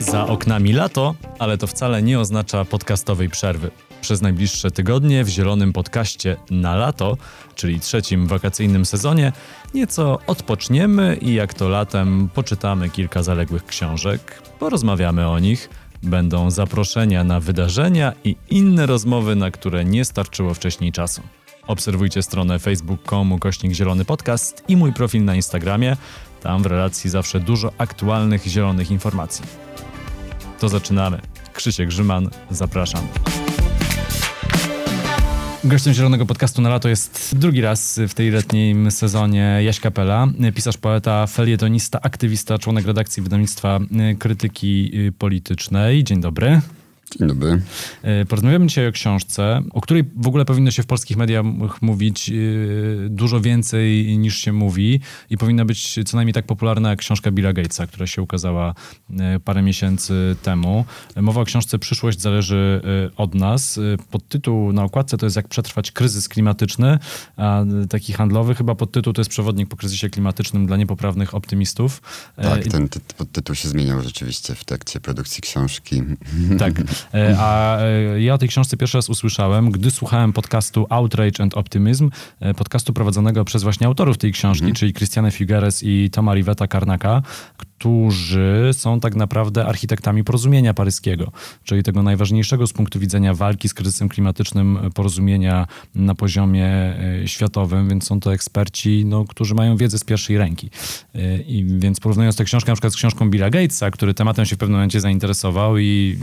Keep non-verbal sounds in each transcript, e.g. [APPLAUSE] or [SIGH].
Za oknami lato, ale to wcale nie oznacza podcastowej przerwy. Przez najbliższe tygodnie w zielonym podcaście na lato, czyli trzecim wakacyjnym sezonie, nieco odpoczniemy i jak to latem poczytamy kilka zaległych książek, porozmawiamy o nich. Będą zaproszenia na wydarzenia i inne rozmowy, na które nie starczyło wcześniej czasu. Obserwujcie stronę facebook.com kośnik zielony podcast i mój profil na Instagramie. Tam w relacji zawsze dużo aktualnych zielonych informacji. To zaczynamy. Krzysiek Grzyman, zapraszam. Gościem Zielonego Podcastu na lato jest drugi raz w tej letnim sezonie Jaś Kapela, pisarz, poeta, felietonista, aktywista, członek redakcji wydawnictwa Krytyki Politycznej. Dzień dobry. Dzień dobry. E, porozmawiamy dzisiaj o książce, o której w ogóle powinno się w polskich mediach mówić e, dużo więcej niż się mówi i powinna być co najmniej tak popularna jak książka Billa Gatesa, która się ukazała e, parę miesięcy temu. Mowa o książce Przyszłość zależy od nas. Podtytuł na okładce to jest Jak przetrwać kryzys klimatyczny, a taki handlowy chyba podtytuł to jest Przewodnik po kryzysie klimatycznym dla niepoprawnych optymistów. Tak, ten podtytuł się zmieniał rzeczywiście w trakcie produkcji książki. Tak. [LAUGHS] E, a e, ja o tej książce pierwszy raz usłyszałem, gdy słuchałem podcastu Outrage and Optimism, e, podcastu prowadzonego przez właśnie autorów tej książki, mhm. czyli Christiane Figueres i Toma Riveta Karnaka, którzy są tak naprawdę architektami porozumienia paryskiego, czyli tego najważniejszego z punktu widzenia walki z kryzysem klimatycznym porozumienia na poziomie e, światowym, więc są to eksperci, no, którzy mają wiedzę z pierwszej ręki. E, I więc porównując tę książkę na przykład z książką Billa Gatesa, który tematem się w pewnym momencie zainteresował i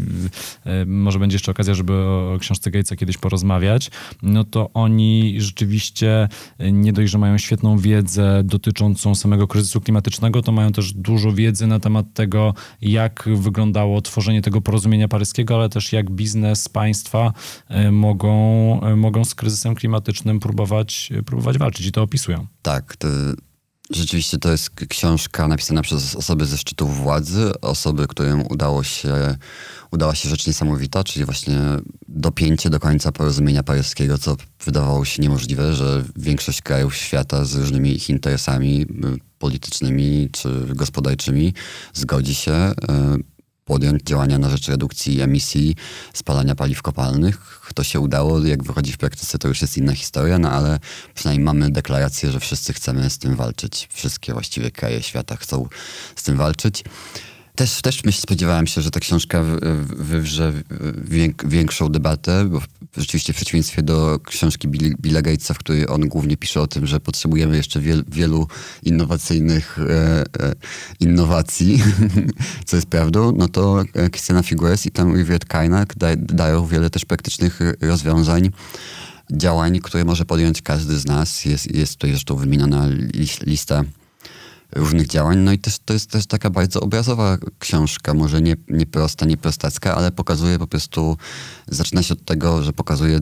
e, może będzie jeszcze okazja, żeby o książce Gatesa kiedyś porozmawiać, no to oni rzeczywiście nie dość, że mają świetną wiedzę dotyczącą samego kryzysu klimatycznego, to mają też dużo wiedzy wiedzy na temat tego, jak wyglądało tworzenie tego porozumienia paryskiego, ale też jak biznes, państwa e, mogą, e, mogą z kryzysem klimatycznym próbować, próbować walczyć i to opisują. Tak, to rzeczywiście to jest książka napisana przez osoby ze szczytów władzy, osoby, którym udało się, udała się rzecz niesamowita, czyli właśnie dopięcie do końca porozumienia paryskiego, co wydawało się niemożliwe, że większość krajów świata z różnymi ich interesami politycznymi czy gospodarczymi zgodzi się e, podjąć działania na rzecz redukcji emisji spalania paliw kopalnych. To się udało, jak wychodzi w praktyce, to już jest inna historia, no ale przynajmniej mamy deklarację, że wszyscy chcemy z tym walczyć. Wszystkie właściwie kraje świata chcą z tym walczyć. Też, też myśl, spodziewałem się, że ta książka wywrze większą debatę, bo rzeczywiście w przeciwieństwie do książki Billa Gatesa, w której on głównie pisze o tym, że potrzebujemy jeszcze wiel, wielu innowacyjnych e, e, innowacji, [LAUGHS] co jest prawdą, no to Christiana Figueres i tam Riviet Kainak da, dają wiele też praktycznych rozwiązań działań, które może podjąć każdy z nas. Jest, jest tutaj zresztą wymieniona lista różnych działań. No i też, to jest też taka bardzo obrazowa książka, może nie, nie prosta, nie prostacka, ale pokazuje po prostu, zaczyna się od tego, że pokazuje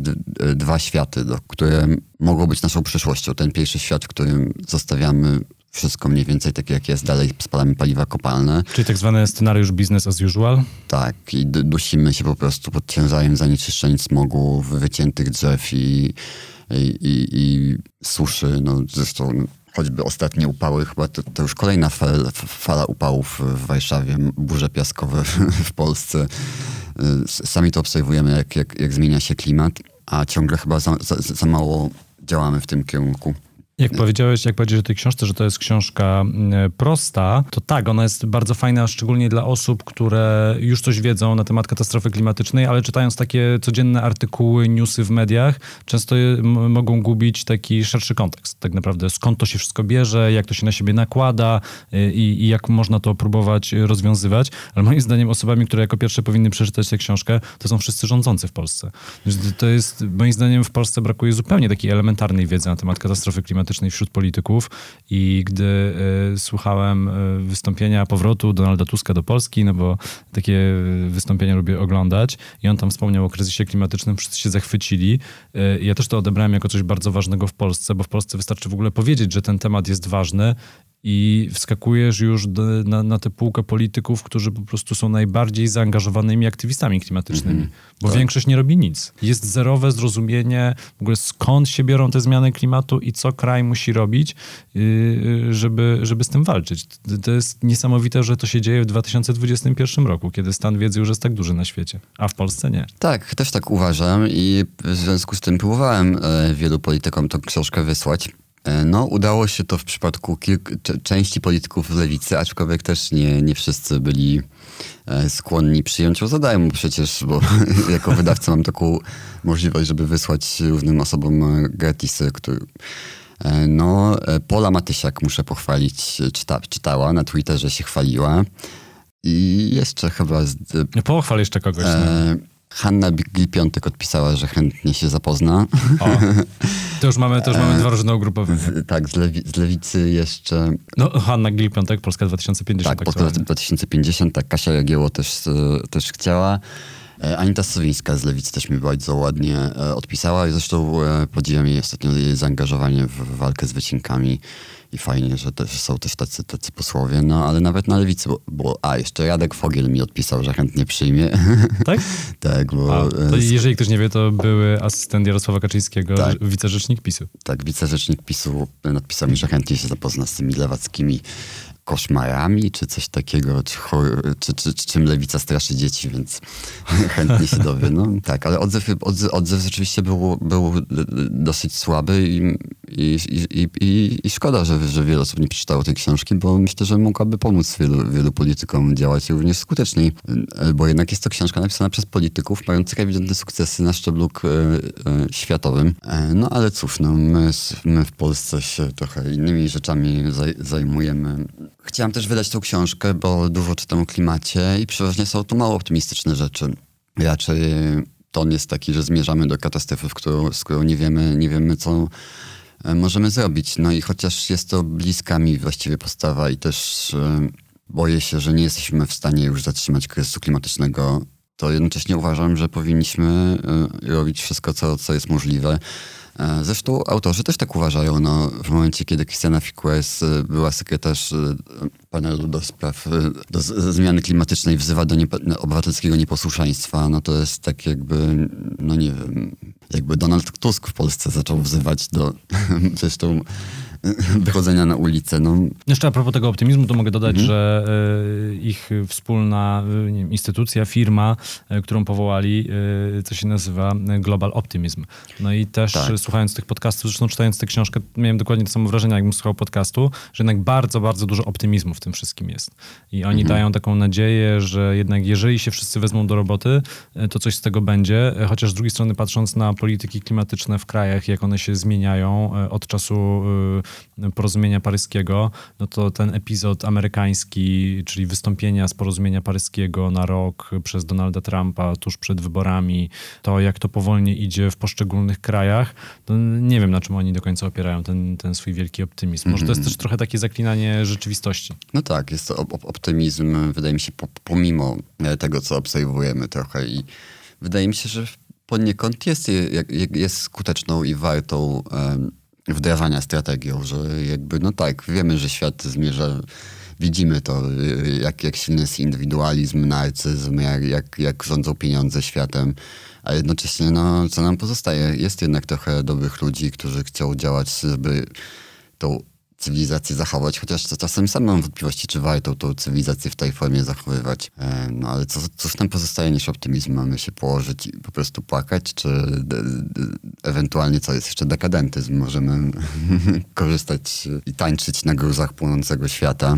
dwa światy, do, które mogą być naszą przyszłością. Ten pierwszy świat, w którym zostawiamy wszystko mniej więcej takie jak jest, dalej spalamy paliwa kopalne. Czyli tak zwany scenariusz business as usual? Tak, i dusimy się po prostu pod ciężarem zanieczyszczeń smogu, wyciętych drzew i, i, i, i suszy. No, zresztą choćby ostatnie upały, chyba to, to już kolejna fala, fala upałów w Warszawie, burze piaskowe w Polsce. Y, sami to obserwujemy, jak, jak, jak zmienia się klimat, a ciągle chyba za, za, za mało działamy w tym kierunku. Jak powiedziałeś, jak powiedziałeś o tej książce, że to jest książka mm, prosta, to tak, ona jest bardzo fajna, szczególnie dla osób, które już coś wiedzą na temat katastrofy klimatycznej, ale czytając takie codzienne artykuły, newsy w mediach, często mogą gubić taki szerszy kontekst. Tak naprawdę skąd to się wszystko bierze, jak to się na siebie nakłada y, i, i jak można to próbować rozwiązywać. Ale moim zdaniem osobami, które jako pierwsze powinny przeczytać tę książkę, to są wszyscy rządzący w Polsce. To jest, moim zdaniem w Polsce brakuje zupełnie takiej elementarnej wiedzy na temat katastrofy klimatycznej politycznej wśród polityków i gdy y, słuchałem y, wystąpienia powrotu Donalda Tuska do Polski, no bo takie wystąpienia lubię oglądać i on tam wspomniał o kryzysie klimatycznym, wszyscy się zachwycili. Y, ja też to odebrałem jako coś bardzo ważnego w Polsce, bo w Polsce wystarczy w ogóle powiedzieć, że ten temat jest ważny i wskakujesz już do, na, na tę półkę polityków, którzy po prostu są najbardziej zaangażowanymi aktywistami klimatycznymi, mm -hmm. bo tak. większość nie robi nic. Jest zerowe zrozumienie w ogóle skąd się biorą te zmiany klimatu i co kraj musi robić, yy, żeby, żeby z tym walczyć. To jest niesamowite, że to się dzieje w 2021 roku, kiedy stan wiedzy już jest tak duży na świecie, a w Polsce nie. Tak, też tak uważam i w związku z tym próbowałem e, wielu politykom tą książkę wysłać. E, no, udało się to w przypadku części polityków lewicy, aczkolwiek też nie, nie wszyscy byli e, skłonni przyjąć ją za przecież, bo [LAUGHS] jako wydawca mam taką możliwość, żeby wysłać różnym osobom e, gratisy, który... No, Pola Matysiak muszę pochwalić, czyta, czytała, na Twitterze się chwaliła. I jeszcze chyba... Z, Pochwal jeszcze kogoś. E, no. Hanna Gil-Piątek odpisała, że chętnie się zapozna. O, [LAUGHS] to już mamy, to już mamy dwa różne ugrupowania. tak, z, lewi, z, lewicy jeszcze... No, Hanna Gil-Piątek, Polska 2050. Tak, Polska 2050, tak, Kasia Jagieło też, e, też chciała. E, Anita Sowińska z Lewicy też mi bardzo ładnie e, odpisała i zresztą podziwiam jej ostatnio jej zaangażowanie w walkę z wycinkami i fajnie, że też są też tacy, tacy posłowie, no ale nawet na lewicy, bo, bo a jeszcze Radek Fogiel mi odpisał, że chętnie przyjmie. Tak? [LAUGHS] tak, bo... A, to jeżeli ktoś nie wie, to były asystent Jarosława Kaczyńskiego, tak. wicerzecznik PiSu. Tak, wicerzecznik PiSu napisał mi, że chętnie się zapozna z tymi lewackimi koszmarami, czy coś takiego, czy, czy, czy, czy, czym lewica straszy dzieci, więc [LAUGHS] chętnie się dowie. No, tak, ale odzew, odzew, odzew rzeczywiście był, był dosyć słaby i, i, i, i, i szkoda, że, że wiele osób nie przeczytało tej książki, bo myślę, że mogłaby pomóc wielu, wielu politykom działać również skuteczniej, bo jednak jest to książka napisana przez polityków mających ewidentne sukcesy na szczeblu e, e, światowym. E, no ale cóż, no, my, my w Polsce się trochę innymi rzeczami zaj, zajmujemy Chciałam też wydać tą książkę, bo dużo czytam o klimacie i przeważnie są to mało optymistyczne rzeczy. Raczej ton jest taki, że zmierzamy do katastrofy, w którą, z którą nie wiemy, nie wiemy, co e, możemy zrobić. No i chociaż jest to bliska mi właściwie postawa i też e, boję się, że nie jesteśmy w stanie już zatrzymać kryzysu klimatycznego, to jednocześnie uważam, że powinniśmy e, robić wszystko, co, co jest możliwe zresztą autorzy też tak uważają. No, w momencie, kiedy Christiana Figueres e, była sekretarz e, panelu do spraw do zmiany klimatycznej, wzywa do niepo, obywatelskiego nieposłuszeństwa, no to jest tak jakby, no nie wiem, jakby Donald Tusk w Polsce zaczął wzywać do [LAUGHS] zresztą [LAUGHS] wychodzenia na ulicę. No. Jeszcze a propos tego optymizmu, to mogę dodać, mhm. że y, ich wspólna y, wiem, instytucja, firma, y, którą powołali, co się nazywa Global Optimism. No i też tak. słuchając tych podcastów, zresztą czytając tę książkę, miałem dokładnie to samo wrażenie, jakbym słuchał podcastu, że jednak bardzo, bardzo dużo optymizmu w tym wszystkim jest. I oni mhm. dają taką nadzieję, że jednak jeżeli się wszyscy wezmą do roboty, to coś z tego będzie, chociaż z drugiej strony patrząc na polityki klimatyczne w krajach, jak one się zmieniają od czasu porozumienia paryskiego, no to ten epizod amerykański, czyli wystąpienia z porozumienia paryskiego na rok przez Donalda Trumpa tuż przed wyborami, to jak to powolnie idzie w poszczególnych krajach, to nie wiem, na czym oni do końca opierają ten, ten swój wielki optymizm. Może to jest mhm. też trochę takie zaklinanie rzeczywistości. No tak, jest to optymizm, wydaje mi się, pomimo tego, co obserwujemy trochę i wydaje mi się, że poniekąd jest, jest skuteczną i wartą wdrażania strategią, że jakby, no tak, wiemy, że świat zmierza, widzimy to, jak, jak silny jest indywidualizm, narcyzm, jak, jak, jak rządzą pieniądze światem, a jednocześnie, no, co nam pozostaje? Jest jednak trochę dobrych ludzi, którzy chcą działać, żeby tą cywilizację zachować, chociaż czasem sam mam wątpliwości, czy warto tą cywilizację w tej formie zachowywać. E, no ale co, cóż nam pozostaje niż optymizm? Mamy się położyć i po prostu płakać, czy ewentualnie co jest jeszcze dekadentyzm? Możemy [LAUGHS] korzystać i tańczyć na gruzach płonącego świata.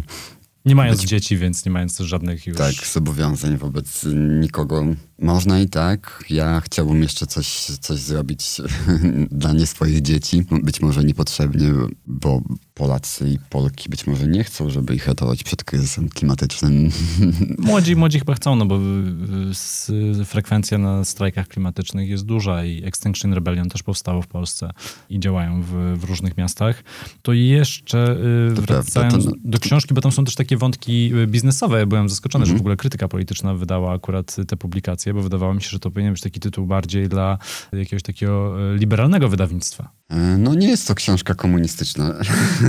Nie mając być, dzieci, więc nie mając żadnych już... Tak, zobowiązań wobec nikogo. Można i tak. Ja chciałbym jeszcze coś, coś zrobić [LAUGHS] dla nie swoich dzieci. Być może niepotrzebnie, bo Polacy i Polki być może nie chcą, żeby ich ratować przed kryzysem klimatycznym. [LAUGHS] Młodzi, młodzi chyba chcą, no bo frekwencja na strajkach klimatycznych jest duża i Extinction Rebellion też powstało w Polsce i działają w, w różnych miastach. To jeszcze y, to wracając prawda, to, do książki, bo tam są też takie takie wątki biznesowe. Ja byłem zaskoczony, że w ogóle krytyka polityczna wydała akurat te publikacje, bo wydawało mi się, że to powinien być taki tytuł bardziej dla jakiegoś takiego liberalnego wydawnictwa. No nie jest to książka komunistyczna.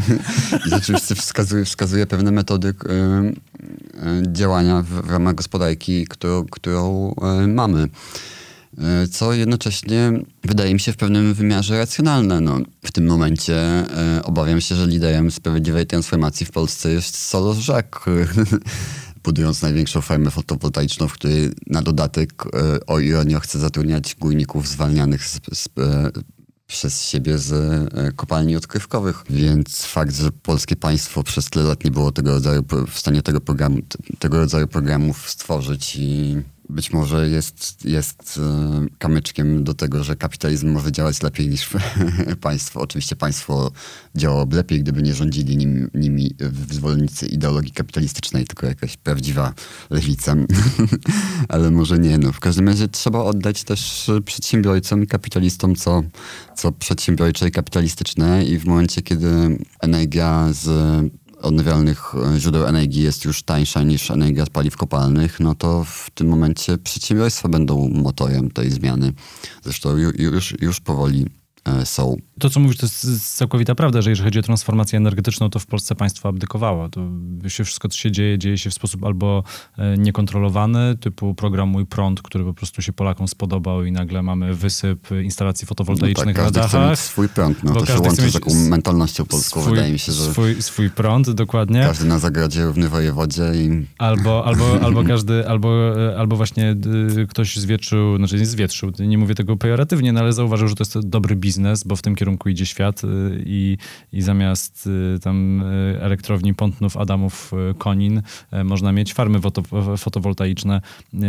[LAUGHS] I rzeczywiście wskazuje, wskazuje pewne metody działania w, w ramach gospodarki, którą, którą mamy. E, co jednocześnie wydaje mi się w pewnym wymiarze racjonalne. No, w tym momencie e, obawiam się, że liderem sprawiedliwej transformacji w Polsce jest Solos Jacques, [LAUGHS] budując największą farmę fotowoltaiczną, w której na dodatek, e, o ironio, chce zatrudniać górników zwalnianych z, z, przez siebie z kopalni odkrywkowych. Więc fakt, że polskie państwo przez tyle lat nie było tego rodzaju, w stanie tego, programu, tego rodzaju programów stworzyć i być może jest, jest e, kamyczkiem do tego, że kapitalizm może działać lepiej niż [LAUGHS] państwo. Oczywiście państwo działałoby lepiej, gdyby nie rządzili nim, nimi zwolennicy ideologii kapitalistycznej, tylko jakaś prawdziwa lewica. [LAUGHS] Ale może nie. No. W każdym razie trzeba oddać też przedsiębiorcom i kapitalistom, co, co przedsiębiorcze i kapitalistyczne i w momencie, kiedy energia z odnawialnych e, źródeł energii jest już tańsza niż energia z paliw kopalnych, no to w tym momencie przedsiębiorstwa będą motorem tej zmiany. Zresztą już, już powoli są. To, co mówisz, to jest całkowita prawda, że jeżeli chodzi o transformację energetyczną, to w Polsce państwo abdykowało. To się wszystko, co się dzieje, dzieje się w sposób albo e, niekontrolowany, typu program Mój Prąd, który po prostu się Polakom spodobał i nagle mamy wysyp instalacji fotowoltaicznych no tak, na dachach. Chce mieć swój prąd, no to się łączy z taką mentalnością polską, swój, wydaje mi się, że... Swój, swój prąd, dokładnie. Każdy na zagrodzie równy wojewodzie i... Albo, albo, albo każdy, albo, e, albo właśnie ktoś zwietrzył, znaczy nie zwietrzył, nie mówię tego pejoratywnie, no ale zauważył, że to jest dobry biznes biznes, bo w tym kierunku idzie świat y, i, i zamiast y, tam y, elektrowni Pątnów, Adamów, Konin można mieć farmy fotowoltaiczne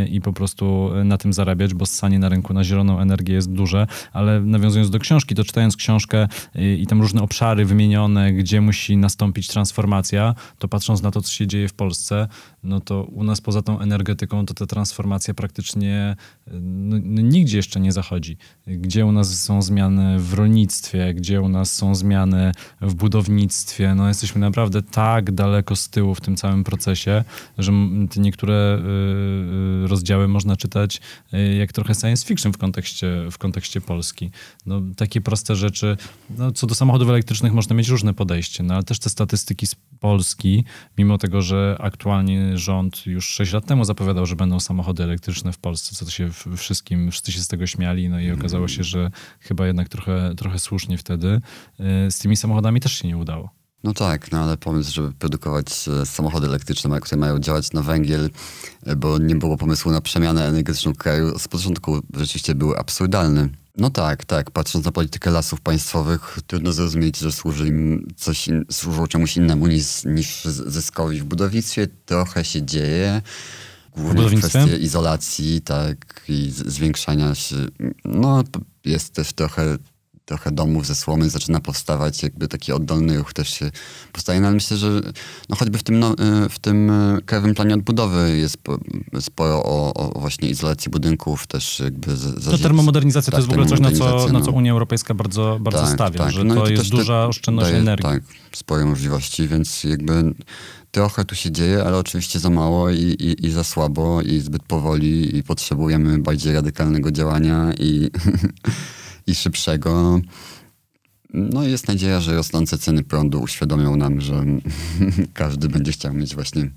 i po prostu na tym zarabiać, bo ssanie na rynku na zieloną energię jest duże, ale nawiązując do książki, to czytając książkę i tam różne obszary wymienione, gdzie musi nastąpić transformacja, to patrząc na to, co się dzieje w Polsce, no to u nas poza tą energetyką to ta transformacja praktycznie no, no, nigdzie jeszcze nie zachodzi. Gdzie u nas są zmiany w rolnictwie, gdzie u nas są zmiany w budownictwie. No jesteśmy naprawdę tak daleko z tyłu w tym całym procesie, że te niektóre y, y, rozdziały można czytać y, jak trochę science fiction w kontekście, w kontekście Polski. No, takie proste rzeczy. No, co do samochodów elektrycznych można mieć różne podejście, no, ale też te statystyki Polski, mimo tego, że aktualnie rząd już 6 lat temu zapowiadał, że będą samochody elektryczne w Polsce, co to się wszystkim, wszyscy się z tego śmiali, no i okazało się, że chyba jednak trochę trochę, słusznie wtedy. Y, z tymi samochodami też się nie udało. No tak, no ale pomysł, żeby produkować e, samochody elektryczne, które mają działać na węgiel, e, bo nie było pomysłu na przemianę energetyczną kraju, z początku rzeczywiście był absurdalny. No tak, tak. Patrząc na politykę lasów państwowych, trudno zrozumieć, że służy im coś in, służą czemuś innemu niż, niż zyskowi w budownictwie. Trochę się dzieje. Głównie kwestie izolacji, tak, i zwiększania się. No, jest też trochę trochę domów ze słomy zaczyna powstawać, jakby taki oddolny ruch też się powstaje, no ale myślę, że no choćby w tym, no, y, w tym y, krajowym planie odbudowy jest sporo o, o właśnie izolacji budynków też jakby... Z, to termomodernizacja tak, to jest w ogóle coś, na co, no. na co Unia Europejska bardzo, bardzo tak, stawia, tak. że no to, to jest duża oszczędność daje, energii. Tak, spore możliwości, więc jakby trochę tu się dzieje, ale oczywiście za mało i, i, i za słabo i zbyt powoli i potrzebujemy bardziej radykalnego działania i [LAUGHS] i szybszego. No jest nadzieja, że rosnące ceny prądu uświadomią nam, że [LAUGHS] każdy będzie chciał mieć właśnie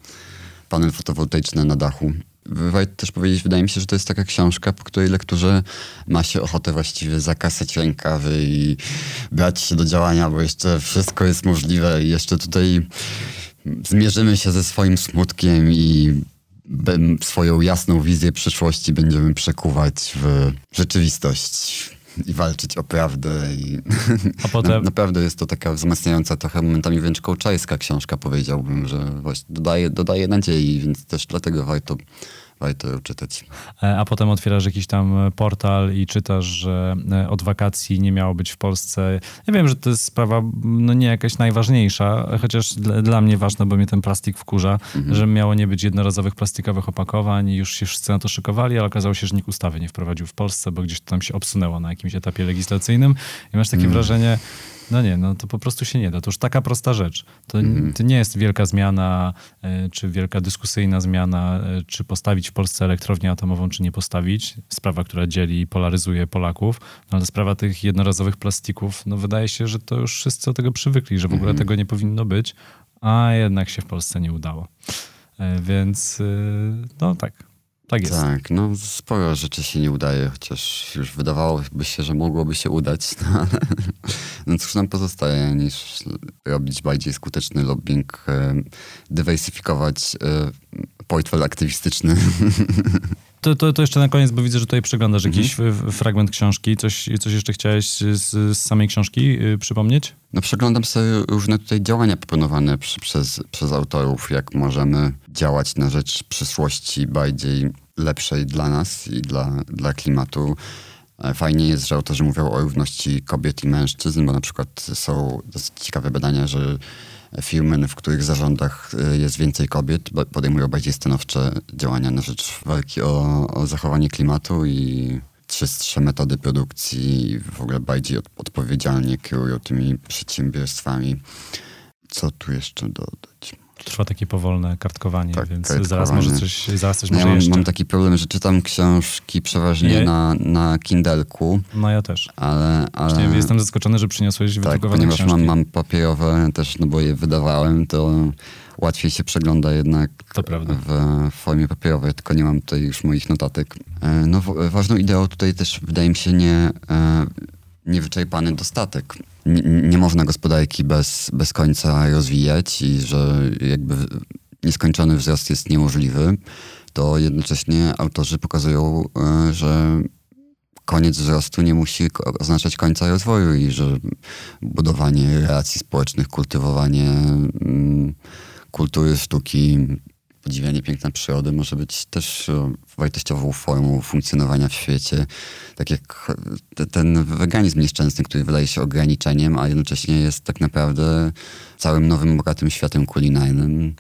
panel fotowoltaiczny na dachu. Warto też powiedzieć, wydaje mi się, że to jest taka książka, po której lekturze ma się ochotę właściwie zakasać rękawy i brać się do działania, bo jeszcze wszystko jest możliwe i jeszcze tutaj zmierzymy się ze swoim smutkiem i swoją jasną wizję przyszłości będziemy przekuwać w rzeczywistość i walczyć o prawdę. I A [LAUGHS] potem... Naprawdę jest to taka wzmacniająca, trochę momentami wręcz kołczajska książka, powiedziałbym, że właśnie dodaje, dodaje nadziei, więc też dlatego warto warto czytać. E, a potem otwierasz jakiś tam portal i czytasz, że e, od wakacji nie miało być w Polsce. Ja wiem, że to jest sprawa no nie jakaś najważniejsza, chociaż dla, dla mnie ważne, bo mnie ten plastik wkurza, mhm. że miało nie być jednorazowych plastikowych opakowań i już się wszyscy na to szykowali, ale okazało się, że nikt ustawy nie wprowadził w Polsce, bo gdzieś to tam się obsunęło na jakimś etapie legislacyjnym i masz takie mhm. wrażenie, No nie, no to po prostu się nie da. To już taka prosta rzecz. To, mhm. to nie jest wielka zmiana, e, czy wielka dyskusyjna zmiana, e, czy postawić w Polsce elektrownię atomową, czy nie postawić. Sprawa, która dzieli i polaryzuje Polaków. No ale sprawa tych jednorazowych plastików, no wydaje się, że to już wszyscy do tego przywykli, że w ogóle mhm. tego nie powinno być, a jednak się w Polsce nie udało. E, więc no tak, tak jest. Tak, no sporo rzeczy się nie udaje, chociaż już wydawałoby się, że mogłoby się udać. [LAUGHS] No, no cóż nam pozostaje, niż robić bardziej skuteczny lobbying, e, dywersyfikować e, portfel aktywistyczny. [LAUGHS] To, to, to, jeszcze na koniec, bo widzę, że tutaj przeglądasz jakiś mhm. fragment książki. Coś, coś jeszcze chciałeś z, z samej książki y, przypomnieć? No przeglądam sobie różne tutaj działania proponowane przy, przez, przez autorów, jak możemy działać na rzecz przyszłości bardziej lepszej dla nas i dla, dla klimatu. Fajnie jest, że autorzy mówią o równości kobiet i mężczyzn, bo na przykład są dosyć ciekawe badania, że firmy, w których zarządach e, jest więcej kobiet, podejmują bardziej stanowcze działania na rzecz walki o, o zachowanie klimatu i czystsze metody produkcji i w ogóle bardziej odpowiedzialnie kierują tymi przedsiębiorstwami. Co tu jeszcze dodać? Trwa takie powolne kartkowanie, tak, więc kartkowanie. zaraz może coś, zaraz coś no może ja mam, jeszcze. mam taki problem, że czytam książki przeważnie na, na Kindelku. No ja też. Ale, ale... jestem zaskoczony, że przyniosłeś tak, wydrukowane ponieważ książki. Mam, mam papierowe też, no bo je wydawałem, to łatwiej się przegląda jednak w formie papierowej, tylko nie mam tutaj już moich notatek. E, no ważną ideą tutaj też wydaje mi się nie e, niewyczerpany dostatek. Nie, można gospodarki bez, bez końca rozwijać i że jakby nieskończony wzrost jest niemożliwy, to jednocześnie autorzy pokazują, e, że koniec wzrostu nie musi oznaczać końca rozwoju i że budowanie relacji społecznych, kultywowanie mm, kultury, sztuki, podziwianie piękna przyrody może być też e, wartościową formą funkcjonowania w świecie. Tak jak ten weganizm nieszczęsny, który wydaje się ograniczeniem, a jednocześnie jest tak naprawdę całym nowym, bogatym światem kulinarnym.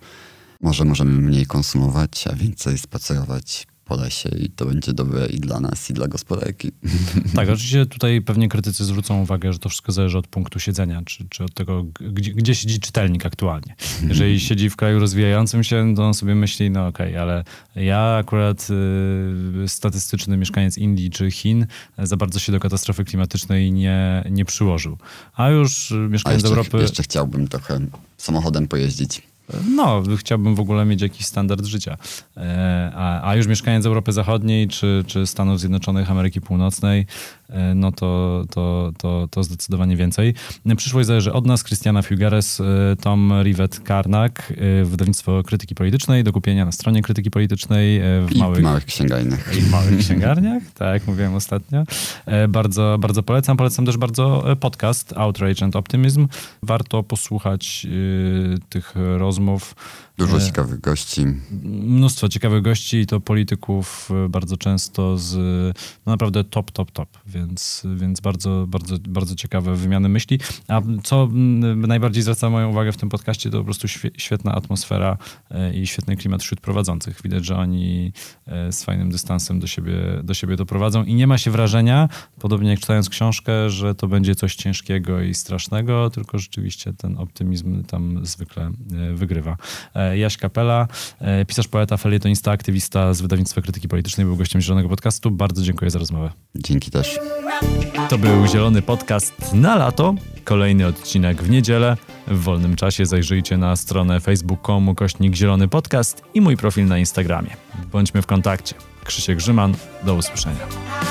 Może możemy mniej konsumować, a więcej spacerować po lesie i to będzie dobre i dla nas, i dla gospodarki. Tak, oczywiście tutaj pewnie krytycy zwrócą uwagę, że to wszystko zależy od punktu siedzenia, czy, czy od tego, gdzie, gdzie siedzi czytelnik aktualnie. Jeżeli siedzi w kraju rozwijającym się, to on sobie myśli, no okej, okay, ale ja akurat y, statystyczny mieszkaniec Indii czy Chin za bardzo się do katastrofy klimatycznej nie, nie przyłożył. A już mieszkaniec A jeszcze, Europy... Jeszcze chciałbym trochę samochodem pojeździć. No, chciałbym w ogóle mieć jakiś standard życia. E, a, a już mieszkając Europy Zachodniej czy, czy Stanów Zjednoczonych Ameryki Północnej, E, no to, to, to, to zdecydowanie więcej. Przyszłość zależy od nas. Krystiana Figueres, e, Tom Rivet Karnak, wydawnictwo krytyki politycznej, do kupienia na stronie krytyki politycznej w I małych, małych księgarniach. I w małych księgarniach, [LAUGHS] tak mówiłem ostatnio. Bardzo, bardzo polecam. Polecam też bardzo podcast Outrage and Optimism. Warto posłuchać tych rozmów rozmów Dużo ciekawych gości. Mnóstwo ciekawych gości i to polityków e, bardzo często z no naprawdę top, top, top. Więc, więc bardzo, bardzo, bardzo ciekawe wymiany myśli. A co najbardziej zwraca moją uwagę w tym podcaście, to po prostu świetna atmosfera e, i świetny klimat wśród prowadzących. Widać, że oni e, z fajnym dystansem do siebie, do siebie doprowadzą i nie ma się wrażenia, podobnie jak czytając książkę, że to będzie coś ciężkiego i strasznego, tylko rzeczywiście ten optymizm tam zwykle wygrywa. Jaś Kapela, e, pisarz, poeta, felietonista, aktywista z wydawnictwa krytyki politycznej, był gościem Zielonego Podcastu. Bardzo dziękuję za rozmowę. Dzięki też. To był Zielony Podcast na lato. Kolejny odcinek w niedzielę. W wolnym czasie zajrzyjcie na stronę facebook.com kośnik Zielony Podcast i mój profil na Instagramie. Bądźmy w kontakcie. Krzysiek Grzyman, do usłyszenia.